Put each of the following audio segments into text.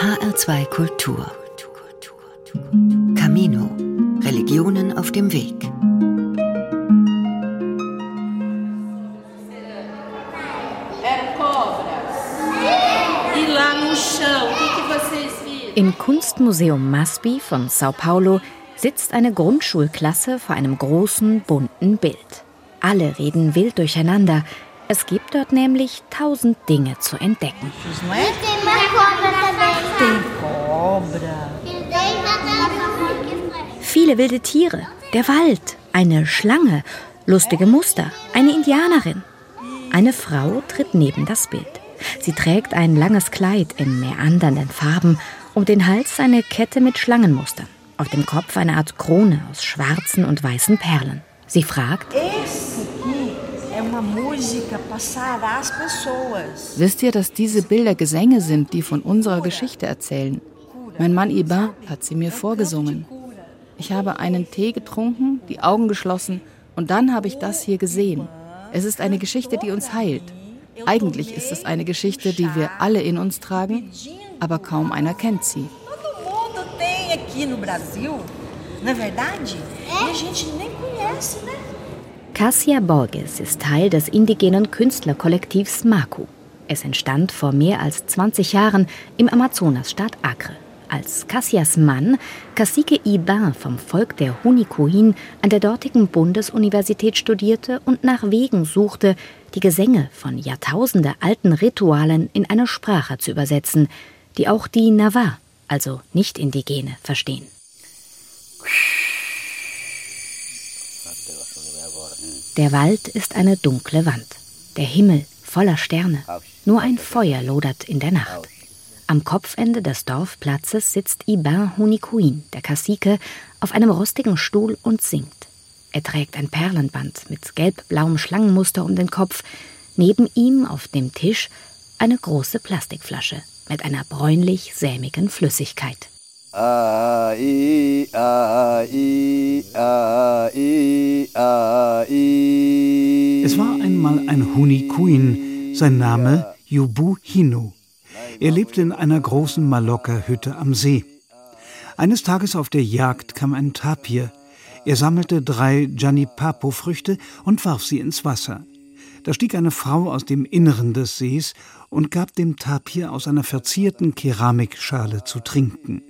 HR2 Kultur. Camino. Religionen auf dem Weg. Im Kunstmuseum Masby von Sao Paulo sitzt eine Grundschulklasse vor einem großen, bunten Bild. Alle reden wild durcheinander. Es gibt dort nämlich tausend Dinge zu entdecken. Viele wilde Tiere, der Wald, eine Schlange, lustige Muster, eine Indianerin. Eine Frau tritt neben das Bild. Sie trägt ein langes Kleid in meandernden Farben, um den Hals eine Kette mit Schlangenmustern, auf dem Kopf eine Art Krone aus schwarzen und weißen Perlen. Sie fragt, Wisst ihr, dass diese Bilder Gesänge sind, die von unserer Geschichte erzählen? Mein Mann Iba hat sie mir vorgesungen. Ich habe einen Tee getrunken, die Augen geschlossen und dann habe ich das hier gesehen. Es ist eine Geschichte, die uns heilt. Eigentlich ist es eine Geschichte, die wir alle in uns tragen, aber kaum einer kennt sie. Cassia Borges ist Teil des indigenen Künstlerkollektivs Maku. Es entstand vor mehr als 20 Jahren im Amazonasstaat Acre. Als Cassias Mann, Cacique Iban vom Volk der Hunikuin, an der dortigen Bundesuniversität studierte und nach Wegen suchte, die Gesänge von Jahrtausende alten Ritualen in eine Sprache zu übersetzen, die auch die Nava, also Nicht-Indigene, verstehen. Der Wald ist eine dunkle Wand, der Himmel voller Sterne, nur ein Feuer lodert in der Nacht. Am Kopfende des Dorfplatzes sitzt Ibin Hunikuin, der Kassike, auf einem rostigen Stuhl und singt. Er trägt ein Perlenband mit gelb-blauem Schlangenmuster um den Kopf. Neben ihm auf dem Tisch eine große Plastikflasche mit einer bräunlich-sämigen Flüssigkeit. Es war einmal ein Hunikuin, sein Name Yubu Hinu. Er lebte in einer großen Maloka-Hütte am See. Eines Tages auf der Jagd kam ein Tapir. Er sammelte drei Janipapo-Früchte und warf sie ins Wasser. Da stieg eine Frau aus dem Inneren des Sees und gab dem Tapir aus einer verzierten Keramikschale zu trinken.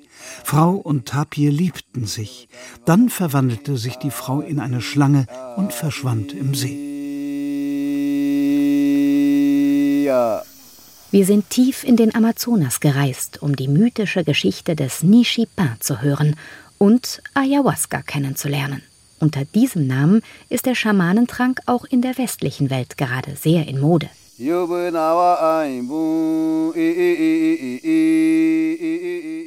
Frau und Tapir liebten sich. Dann verwandelte sich die Frau in eine Schlange und verschwand im See. Wir sind tief in den Amazonas gereist, um die mythische Geschichte des Nishipin zu hören und Ayahuasca kennenzulernen. Unter diesem Namen ist der Schamanentrank auch in der westlichen Welt gerade sehr in Mode.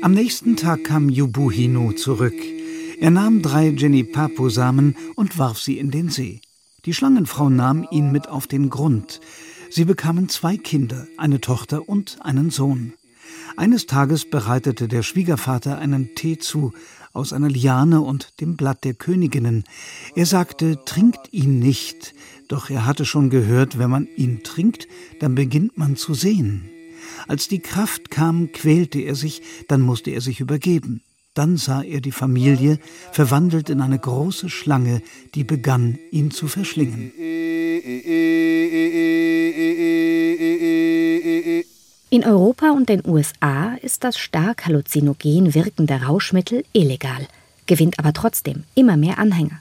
Am nächsten Tag kam Yubuhino zurück. Er nahm drei Jenipapo-Samen und warf sie in den See. Die Schlangenfrau nahm ihn mit auf den Grund. Sie bekamen zwei Kinder, eine Tochter und einen Sohn. Eines Tages bereitete der Schwiegervater einen Tee zu aus einer Liane und dem Blatt der Königinnen. Er sagte, trinkt ihn nicht, doch er hatte schon gehört, wenn man ihn trinkt, dann beginnt man zu sehen. Als die Kraft kam, quälte er sich, dann musste er sich übergeben. Dann sah er die Familie, verwandelt in eine große Schlange, die begann, ihn zu verschlingen. In Europa und den USA ist das stark halluzinogen wirkende Rauschmittel illegal, gewinnt aber trotzdem immer mehr Anhänger.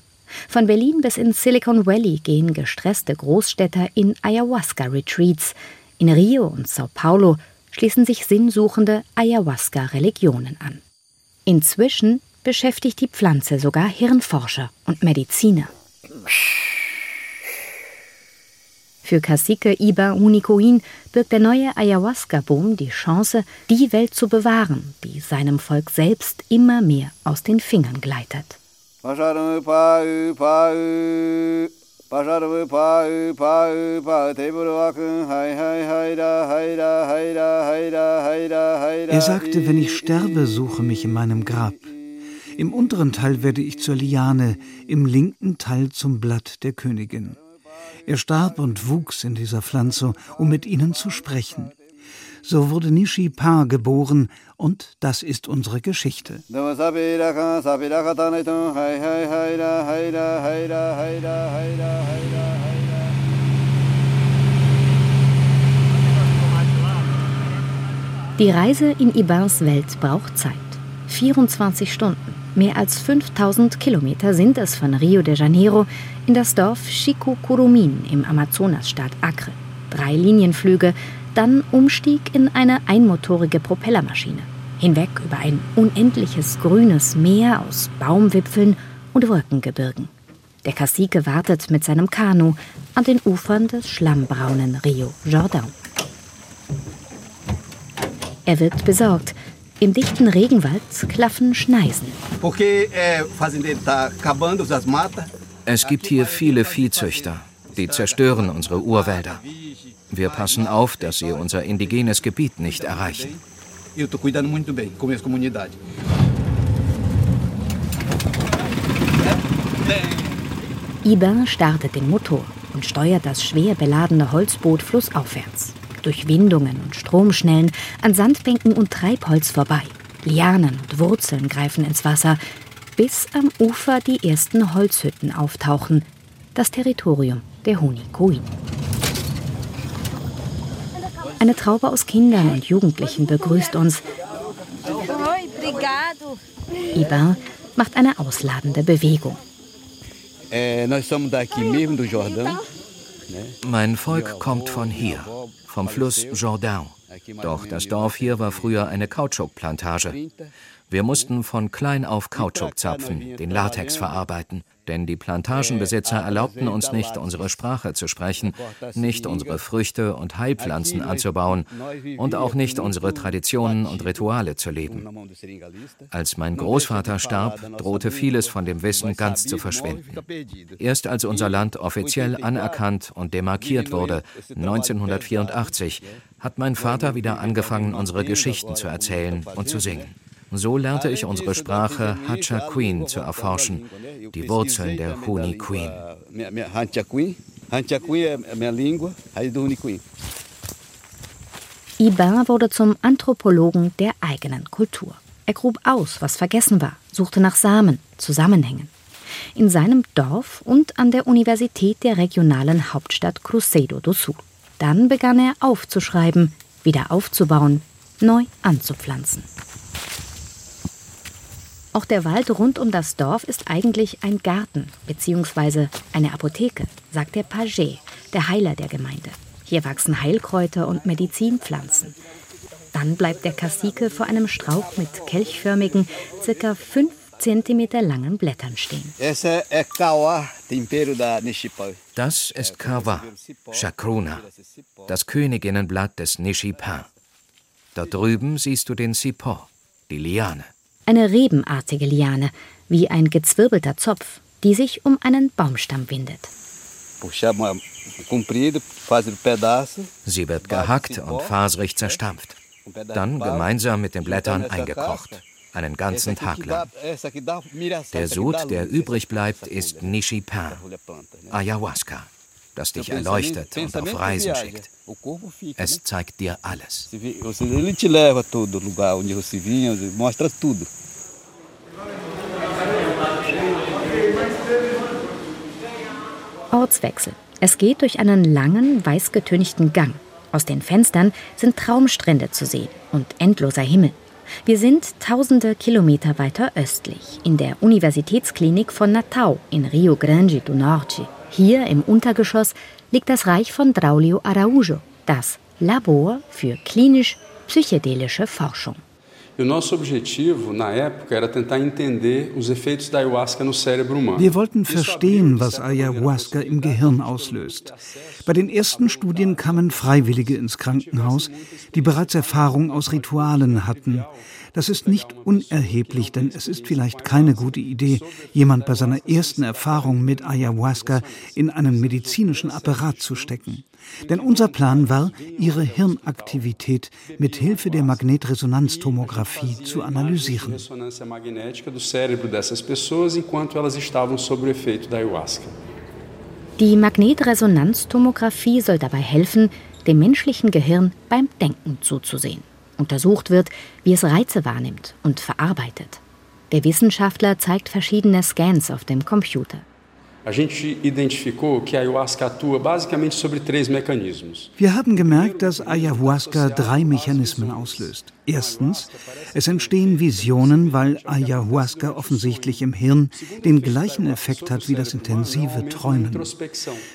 Von Berlin bis ins Silicon Valley gehen gestresste Großstädter in Ayahuasca-Retreats. In Rio und Sao Paulo schließen sich sinnsuchende Ayahuasca-Religionen an. Inzwischen beschäftigt die Pflanze sogar Hirnforscher und Mediziner. Für Cacique Iba Unicoin birgt der neue Ayahuasca-Boom die Chance, die Welt zu bewahren, die seinem Volk selbst immer mehr aus den Fingern gleitet. Er sagte, wenn ich sterbe, suche mich in meinem Grab. Im unteren Teil werde ich zur Liane, im linken Teil zum Blatt der Königin. Er starb und wuchs in dieser Pflanze, um mit ihnen zu sprechen. So wurde Nishi Pa geboren und das ist unsere Geschichte. Die Reise in Ibans Welt braucht Zeit. 24 Stunden. Mehr als 5000 Kilometer sind es von Rio de Janeiro in das Dorf Chico-Curumin im Amazonasstaat Acre. Drei Linienflüge, dann Umstieg in eine einmotorige Propellermaschine. Hinweg über ein unendliches grünes Meer aus Baumwipfeln und Wolkengebirgen. Der Cacique wartet mit seinem Kanu an den Ufern des schlammbraunen Rio Jordan. Er wird besorgt. Im dichten Regenwald klaffen Schneisen. Es gibt hier viele Viehzüchter, die zerstören unsere Urwälder. Wir passen auf, dass sie unser indigenes Gebiet nicht erreichen. Iber startet den Motor und steuert das schwer beladene Holzboot flussaufwärts durch Windungen und Stromschnellen an Sandbänken und Treibholz vorbei. Lianen und Wurzeln greifen ins Wasser, bis am Ufer die ersten Holzhütten auftauchen, das Territorium der Honikuin. Eine Traube aus Kindern und Jugendlichen begrüßt uns. Ibar macht eine ausladende Bewegung. Mein Volk kommt von hier vom Fluss Jordan. Doch das Dorf hier war früher eine Kautschukplantage. Wir mussten von klein auf Kautschuk zapfen, den Latex verarbeiten denn die Plantagenbesitzer erlaubten uns nicht, unsere Sprache zu sprechen, nicht unsere Früchte und Heilpflanzen anzubauen und auch nicht unsere Traditionen und Rituale zu leben. Als mein Großvater starb, drohte vieles von dem Wissen ganz zu verschwinden. Erst als unser Land offiziell anerkannt und demarkiert wurde, 1984, hat mein Vater wieder angefangen, unsere Geschichten zu erzählen und zu singen. So lernte ich unsere Sprache Hacha Queen zu erforschen, die Wurzeln der Huni Queen. Ibar wurde zum Anthropologen der eigenen Kultur. Er grub aus, was vergessen war, suchte nach Samen, Zusammenhängen. In seinem Dorf und an der Universität der regionalen Hauptstadt Cruzeiro do Sul. Dann begann er aufzuschreiben, wieder aufzubauen, neu anzupflanzen. Auch der Wald rund um das Dorf ist eigentlich ein Garten bzw. eine Apotheke, sagt der Paget, der Heiler der Gemeinde. Hier wachsen Heilkräuter und Medizinpflanzen. Dann bleibt der Cacique vor einem Strauch mit kelchförmigen, circa 5 cm langen Blättern stehen. Das ist Kawa, Chakruna, das Königinnenblatt des Nishipa. Dort drüben siehst du den Sipo, die Liane eine rebenartige Liane, wie ein gezwirbelter Zopf, die sich um einen Baumstamm windet. Sie wird gehackt und faserig zerstampft, dann gemeinsam mit den Blättern eingekocht, einen ganzen Tag lang. Der Sud, der übrig bleibt, ist Nishipan, Ayahuasca das dich erleuchtet und auf Reisen schickt. Es zeigt dir alles. Ortswechsel. Es geht durch einen langen, weißgetünchten Gang. Aus den Fenstern sind Traumstrände zu sehen und endloser Himmel. Wir sind tausende Kilometer weiter östlich, in der Universitätsklinik von Natal in Rio Grande do Norte. Hier im Untergeschoss liegt das Reich von Draulio Araújo, das Labor für klinisch-psychedelische Forschung. Wir wollten verstehen, was Ayahuasca im Gehirn auslöst. Bei den ersten Studien kamen Freiwillige ins Krankenhaus, die bereits Erfahrung aus Ritualen hatten. Das ist nicht unerheblich, denn es ist vielleicht keine gute Idee, jemand bei seiner ersten Erfahrung mit Ayahuasca in einen medizinischen Apparat zu stecken. Denn unser Plan war, ihre Hirnaktivität mit Hilfe der Magnetresonanztomographie zu analysieren. Die Magnetresonanztomographie soll dabei helfen, dem menschlichen Gehirn beim Denken zuzusehen. Untersucht wird, wie es Reize wahrnimmt und verarbeitet. Der Wissenschaftler zeigt verschiedene Scans auf dem Computer. A gente identificou que a ayahuasca atua basicamente sobre três mecanismos. Wir haben gemerkt, dass Ayahuasca drei Mechanismen auslöst. Erstens, es entstehen Visionen, weil Ayahuasca offensichtlich im Hirn den gleichen Effekt hat wie das intensive Träumen.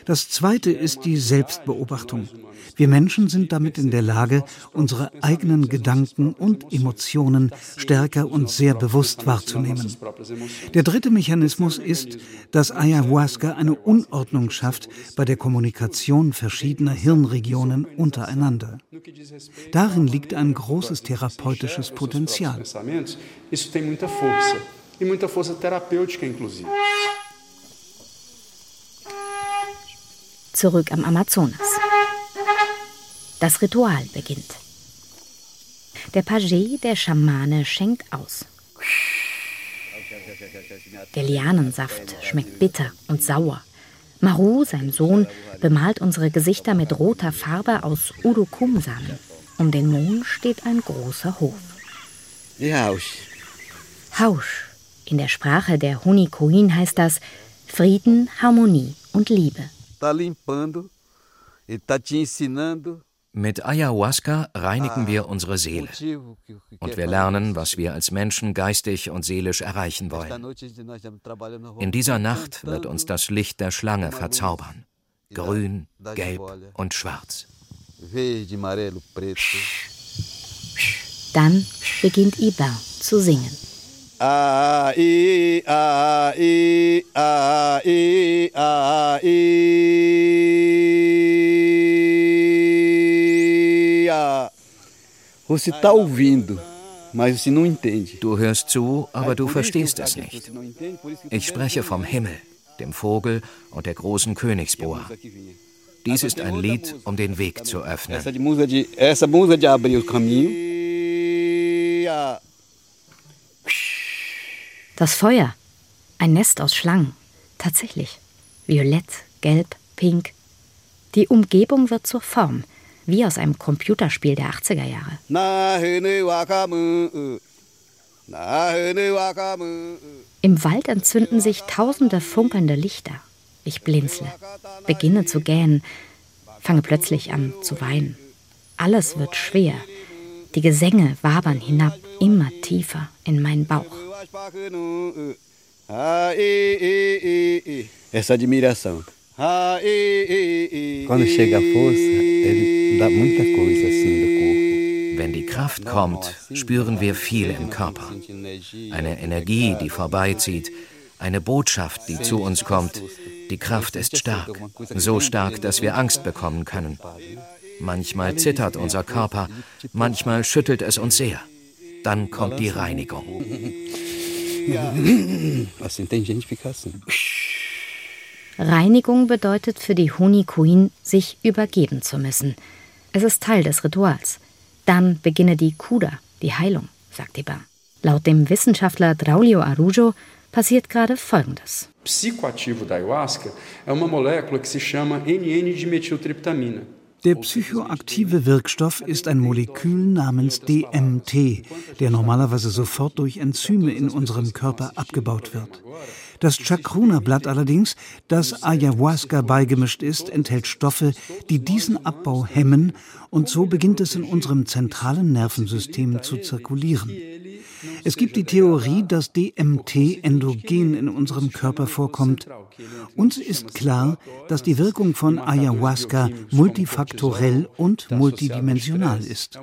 Das zweite ist die Selbstbeobachtung. Wir Menschen sind damit in der Lage, unsere eigenen Gedanken und Emotionen stärker und sehr bewusst wahrzunehmen. Der dritte Mechanismus ist, dass Ayahuasca eine Unordnung schafft bei der Kommunikation verschiedener Hirnregionen untereinander. Darin liegt ein großes therapeutisches Potenzial. Zurück am Amazonas. Das Ritual beginnt. Der Page, der Schamane, schenkt aus. Der Lianensaft schmeckt bitter und sauer. Maru, sein Sohn, bemalt unsere Gesichter mit roter Farbe aus Urukumsamen. Um den Mond steht ein großer Hof. Hausch. Hausch. In der Sprache der Hunikoin heißt das Frieden, Harmonie und Liebe. Ensinando mit Ayahuasca reinigen wir unsere Seele und wir lernen, was wir als Menschen geistig und seelisch erreichen wollen. In dieser Nacht wird uns das Licht der Schlange verzaubern. Grün, gelb und schwarz. Dann beginnt Iba zu singen. Você está ouvindo, mas você não entende. Du hörst zu, aber du verstehst es nicht. Ich spreche vom Himmel, dem Vogel und der großen Königsboa. Dies ist ein Lied, um den Weg zu öffnen. Das Feuer. Ein Nest aus Schlangen. Tatsächlich. Violett, gelb, pink. Die Umgebung wird zur Form wie aus einem Computerspiel der 80er Jahre. Im Wald entzünden sich tausende funkelnde Lichter. Ich blinzle, beginne zu gähnen, fange plötzlich an zu weinen. Alles wird schwer. Die Gesänge wabern hinab, immer tiefer in meinen Bauch. Essa admiração. Quando chega a força, ele dá muita coisa assim do corpo. Wenn die Kraft kommt, spüren wir viel im Körper. Eine Energie, die vorbeizieht, eine Botschaft, die zu uns kommt. Die Kraft ist stark, so stark, dass wir Angst bekommen können. Manchmal zittert unser Körper, manchmal schüttelt es uns sehr. Dann kommt die Reinigung. Reinigung bedeutet für die Honikuin, sich übergeben zu müssen. Es ist Teil des Rituals. Dann beginne die Kuda, die Heilung, sagt Iba. Laut dem Wissenschaftler Draulio Arujo passiert gerade Folgendes. Psicoativo da Ayahuasca é uma molécula que se chama NN-dimetiltriptamina. Der psychoaktive Wirkstoff ist ein Molekül namens DMT, der normalerweise sofort durch Enzyme in unserem Körper abgebaut wird. Das Chacruna-Blatt allerdings, das Ayahuasca beigemischt ist, enthält Stoffe, die diesen Abbau hemmen und so beginnt es in unserem zentralen Nervensystem zu zirkulieren. Es gibt die Theorie, dass DMT endogen in unserem Körper vorkommt. Uns ist klar, dass die Wirkung von Ayahuasca multifaktorell und multidimensional ist.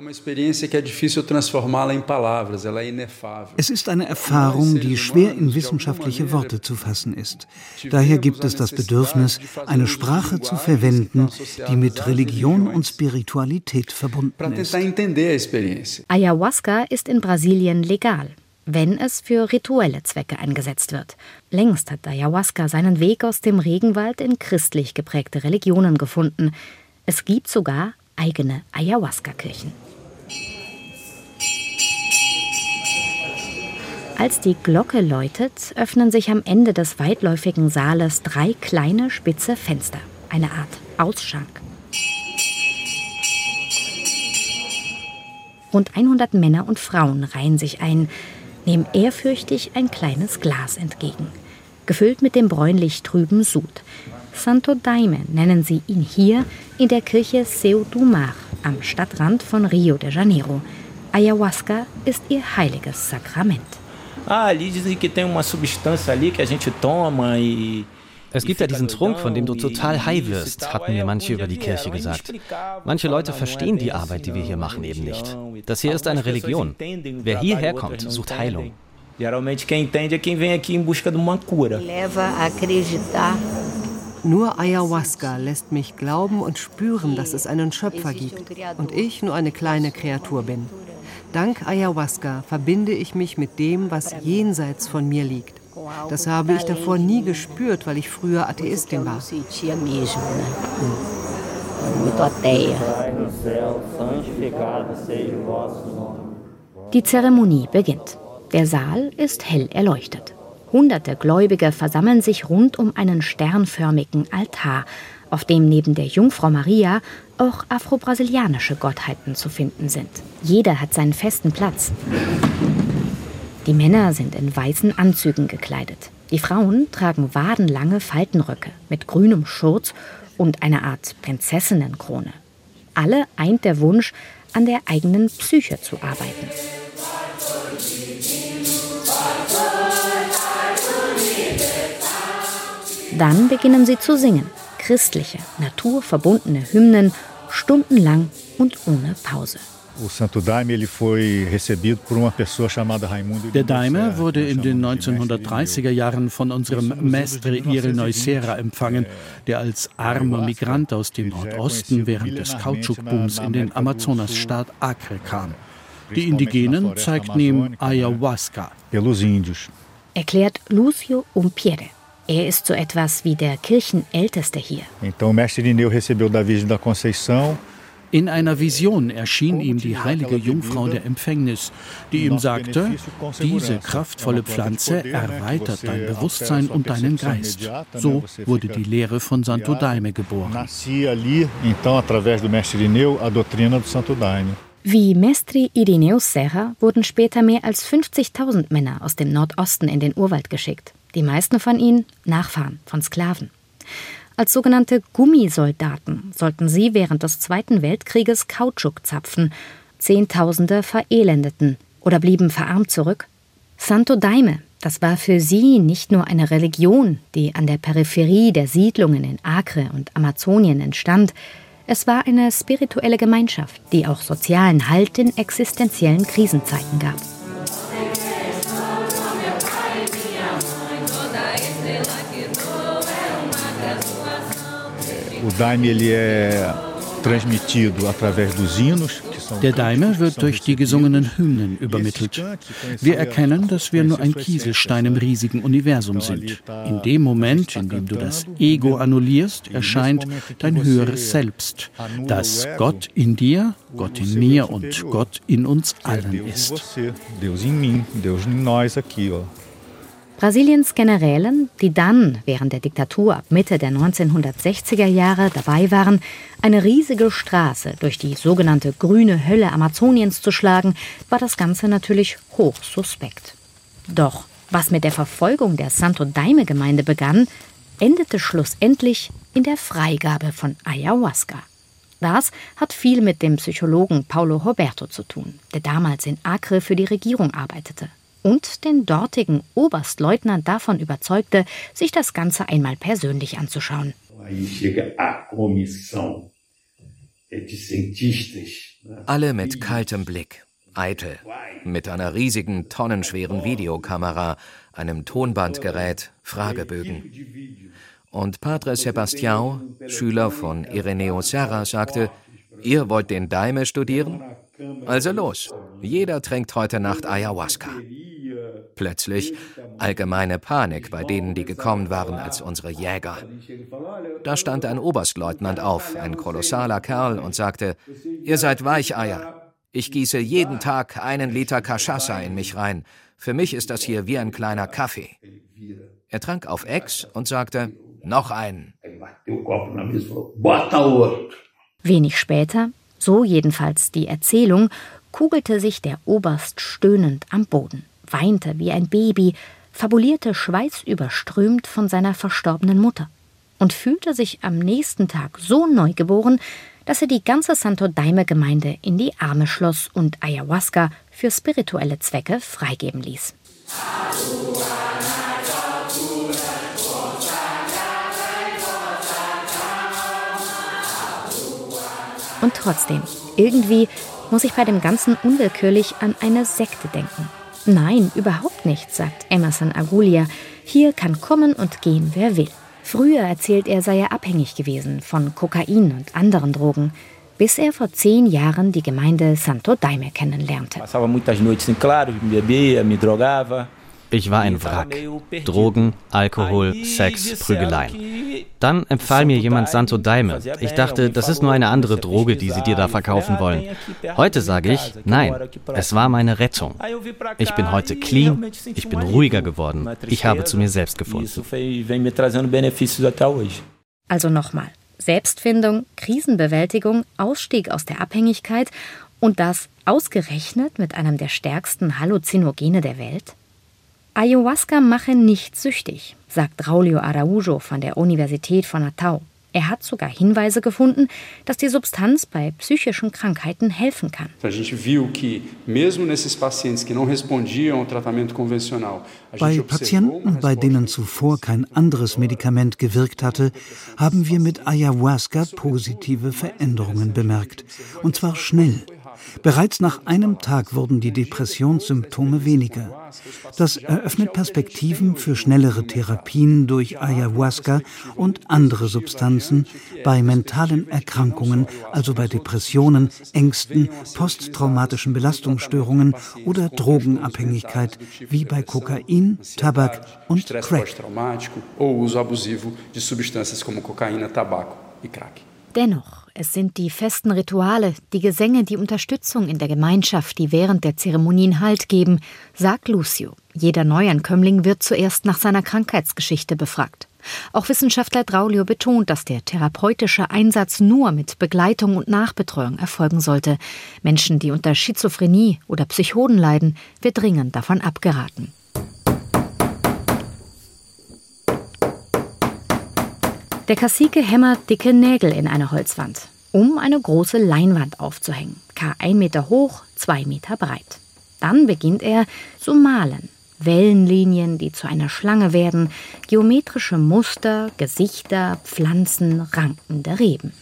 Es ist eine Erfahrung, die schwer in wissenschaftliche Worte zu fassen ist. Daher gibt es das Bedürfnis, eine Sprache zu verwenden, die mit Religion und Spiritualität verbunden ist. Ayahuasca ist in Brasilien legal wenn es für rituelle Zwecke eingesetzt wird. Längst hat Ayahuasca seinen Weg aus dem Regenwald in christlich geprägte Religionen gefunden. Es gibt sogar eigene Ayahuasca-Kirchen. Als die Glocke läutet, öffnen sich am Ende des weitläufigen Saales drei kleine spitze Fenster, eine Art Ausschank. Rund 100 Männer und Frauen reihen sich ein, nehmen ehrfürchtig ein kleines Glas entgegen, gefüllt mit dem bräunlich trüben Sud. Santo Daime nennen sie ihn hier in der Kirche Seu do Mar am Stadtrand von Rio de Janeiro. Ayahuasca ist ihr heiliges Sakrament. Ah, ali dizem que tem uma substância ali que a gente toma e es gibt ja diesen Trunk, von dem du total high wirst, hatten mir manche über die Kirche gesagt. Manche Leute verstehen die Arbeit, die wir hier machen, eben nicht. Das hier ist eine Religion. Wer hierher kommt, sucht Heilung. Geralmente quem entende é quem vem aqui em busca de uma cura. Nur Ayahuasca lässt mich glauben und spüren, dass es einen Schöpfer gibt und ich nur eine kleine Kreatur bin. Dank Ayahuasca verbinde ich mich mit dem, was jenseits von mir liegt. Das habe ich davor nie gespürt, weil ich früher Atheistin war. Die Zeremonie beginnt. Der Saal ist hell erleuchtet. Hunderte Gläubige versammeln sich rund um einen sternförmigen Altar, auf dem neben der Jungfrau Maria auch afro-brasilianische Gottheiten zu finden sind. Jeder hat seinen festen Platz. Die Männer sind in weißen Anzügen gekleidet. Die Frauen tragen wadenlange Faltenröcke mit grünem Schurz und einer Art Prinzessinnenkrone. Alle eint der Wunsch, an der eigenen Psyche zu arbeiten. Dann beginnen sie zu singen. Christliche, naturverbundene Hymnen, stundenlang und ohne Pause. Der Daime wurde in den 1930er Jahren von unserem Mestre Irenoi Serra empfangen, der als armer Migrant aus dem Nordosten während des Kautschukbooms in den Amazonasstaat Acre kam. Die Indigenen zeigten ihm Ayahuasca. Erklärt Lucio Umpiere. Er ist so etwas wie der Kirchenälteste hier. Então, Mestre Irineu recebeu da Virgem da Conceição in einer Vision erschien ihm die heilige Jungfrau der Empfängnis, die ihm sagte, diese kraftvolle Pflanze erweitert dein Bewusstsein und deinen Geist. So wurde die Lehre von Santo Daime geboren. Wie Mestri Irineu Serra wurden später mehr als 50.000 Männer aus dem Nordosten in den Urwald geschickt. Die meisten von ihnen Nachfahren von Sklaven. Als sogenannte Gummisoldaten sollten sie während des Zweiten Weltkrieges Kautschuk zapfen. Zehntausende verelendeten oder blieben verarmt zurück. Santo Daime, das war für sie nicht nur eine Religion, die an der Peripherie der Siedlungen in Acre und Amazonien entstand, es war eine spirituelle Gemeinschaft, die auch sozialen Halt in existenziellen Krisenzeiten gab. Der Daime wird durch die gesungenen Hymnen übermittelt. Wir erkennen, dass wir nur ein Kieselstein im riesigen Universum sind. In dem Moment, in dem du das Ego annullierst, erscheint dein höheres Selbst, das Gott in dir, Gott in mir und Gott in uns allen ist. Deus em mim, Deus em nós aqui, ó. Brasiliens Generälen, die dann während der Diktatur ab Mitte der 1960er Jahre dabei waren, eine riesige Straße durch die sogenannte grüne Hölle Amazoniens zu schlagen, war das Ganze natürlich hoch suspekt. Doch was mit der Verfolgung der Santo Daime Gemeinde begann, endete schlussendlich in der Freigabe von Ayahuasca. Das hat viel mit dem Psychologen Paulo Roberto zu tun, der damals in Acre für die Regierung arbeitete und den dortigen Oberstleutnant davon überzeugte, sich das Ganze einmal persönlich anzuschauen. Alle mit kaltem Blick, eitel, mit einer riesigen, tonnenschweren Videokamera, einem Tonbandgerät, Fragebögen. Und Padre Sebastião, Schüler von Ireneo Serra, sagte, ihr wollt den Daime studieren? Also los, jeder trinkt heute Nacht Ayahuasca. Plötzlich allgemeine Panik bei denen, die gekommen waren als unsere Jäger. Da stand ein Oberstleutnant auf, ein kolossaler Kerl, und sagte, ihr seid Weicheier. Ich gieße jeden Tag einen Liter Cachaça in mich rein. Für mich ist das hier wie ein kleiner Kaffee. Er trank auf Ex und sagte, noch einen. Wenig später, so jedenfalls die Erzählung, kugelte sich der Oberst stöhnend am Boden, weinte wie ein Baby, fabulierte schweißüberströmt von seiner verstorbenen Mutter und fühlte sich am nächsten Tag so neugeboren, dass er die ganze Santo Daime-Gemeinde in die Arme schloss und Ayahuasca für spirituelle Zwecke freigeben ließ. Und trotzdem, irgendwie muss ich bei dem Ganzen unwillkürlich an eine Sekte denken. Nein, überhaupt nicht, sagt Emerson Agulia. Hier kann kommen und gehen, wer will. Früher erzählt er, sei er abhängig gewesen von Kokain und anderen Drogen, bis er vor zehn Jahren die Gemeinde Santo Daime kennenlernte. Ich war ein Wrack. Drogen, Alkohol, Sex, Prügeleien. Dann empfahl mir jemand Santo Daime. Ich dachte, das ist nur eine andere Droge, die sie dir da verkaufen wollen. Heute sage ich, nein, es war meine Rettung. Ich bin heute clean, ich bin ruhiger geworden. Ich habe zu mir selbst gefunden. Also nochmal. Selbstfindung, Krisenbewältigung, Ausstieg aus der Abhängigkeit und das ausgerechnet mit einem der stärksten Halluzinogene der Welt? Ayahuasca mache nicht süchtig, sagt Raulio Araujo von der Universität von Natal. Er hat sogar Hinweise gefunden, dass die Substanz bei psychischen Krankheiten helfen kann. Bei Patienten, bei denen zuvor kein anderes Medikament gewirkt hatte, haben wir mit Ayahuasca positive Veränderungen bemerkt. Und zwar schnell. Bereits nach einem Tag wurden die Depressionssymptome weniger. Das eröffnet Perspektiven für schnellere Therapien durch Ayahuasca und andere Substanzen bei mentalen Erkrankungen, also bei Depressionen, Ängsten, posttraumatischen Belastungsstörungen oder Drogenabhängigkeit, wie bei Kokain, Tabak und Crack. Dennoch, es sind die festen Rituale, die Gesänge, die Unterstützung in der Gemeinschaft, die während der Zeremonien Halt geben, sagt Lucio. Jeder Neuankömmling wird zuerst nach seiner Krankheitsgeschichte befragt. Auch Wissenschaftler Draulio betont, dass der therapeutische Einsatz nur mit Begleitung und Nachbetreuung erfolgen sollte. Menschen, die unter Schizophrenie oder Psychoden leiden, wird dringend davon abgeraten. Der Kassike hämmert dicke Nägel in eine Holzwand, um eine große Leinwand aufzuhängen, k 1 Meter hoch, 2 Meter breit. Dann beginnt er zu malen. Wellenlinien, die zu einer Schlange werden, geometrische Muster, Gesichter, Pflanzen, rankende Reben.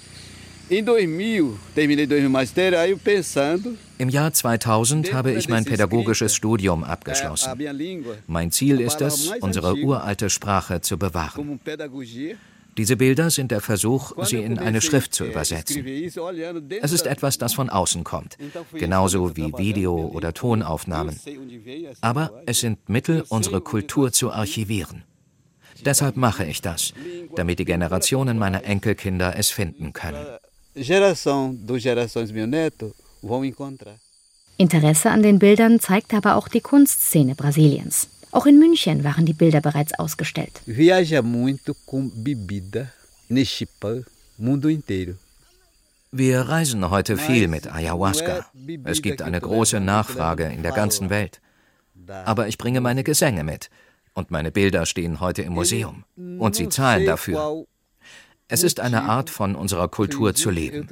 Im Jahr 2000 habe ich mein pädagogisches Studium abgeschlossen. Mein Ziel ist es, unsere uralte Sprache zu bewahren. Diese Bilder sind der Versuch, sie in eine Schrift zu übersetzen. Es ist etwas, das von außen kommt, genauso wie Video- oder Tonaufnahmen. Aber es sind Mittel, unsere Kultur zu archivieren. Deshalb mache ich das, damit die Generationen meiner Enkelkinder es finden können. Interesse an den Bildern zeigt aber auch die Kunstszene Brasiliens. Auch in München waren die Bilder bereits ausgestellt. Wir reisen heute viel mit Ayahuasca. Es gibt eine große Nachfrage in der ganzen Welt. Aber ich bringe meine Gesänge mit. Und meine Bilder stehen heute im Museum. Und sie zahlen dafür. Es ist eine Art von unserer Kultur zu leben.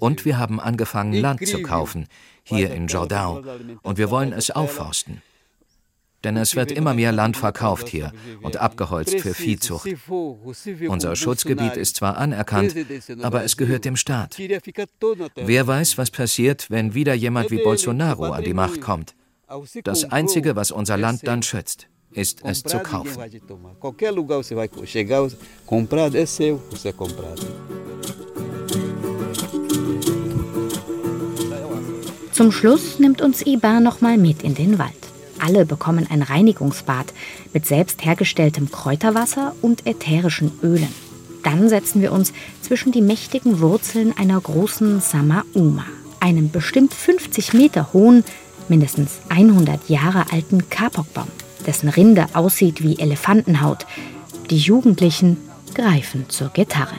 Und wir haben angefangen, Land zu kaufen, hier in Jordão. Und wir wollen es aufforsten denn es wird immer mehr Land verkauft hier und abgeholzt für Viehzucht. Unser Schutzgebiet ist zwar anerkannt, aber es gehört dem Staat. Wer weiß, was passiert, wenn wieder jemand wie Bolsonaro an die Macht kommt. Das Einzige, was unser Land dann schützt, ist es zu kaufen. Zum Schluss nimmt uns Ibar noch mal mit in den Wald. Alle bekommen ein Reinigungsbad mit selbst hergestelltem Kräuterwasser und ätherischen Ölen. Dann setzen wir uns zwischen die mächtigen Wurzeln einer großen Samauma, einem bestimmt 50 Meter hohen, mindestens 100 Jahre alten Kapokbaum, dessen Rinde aussieht wie Elefantenhaut. Die Jugendlichen greifen zur Gitarre.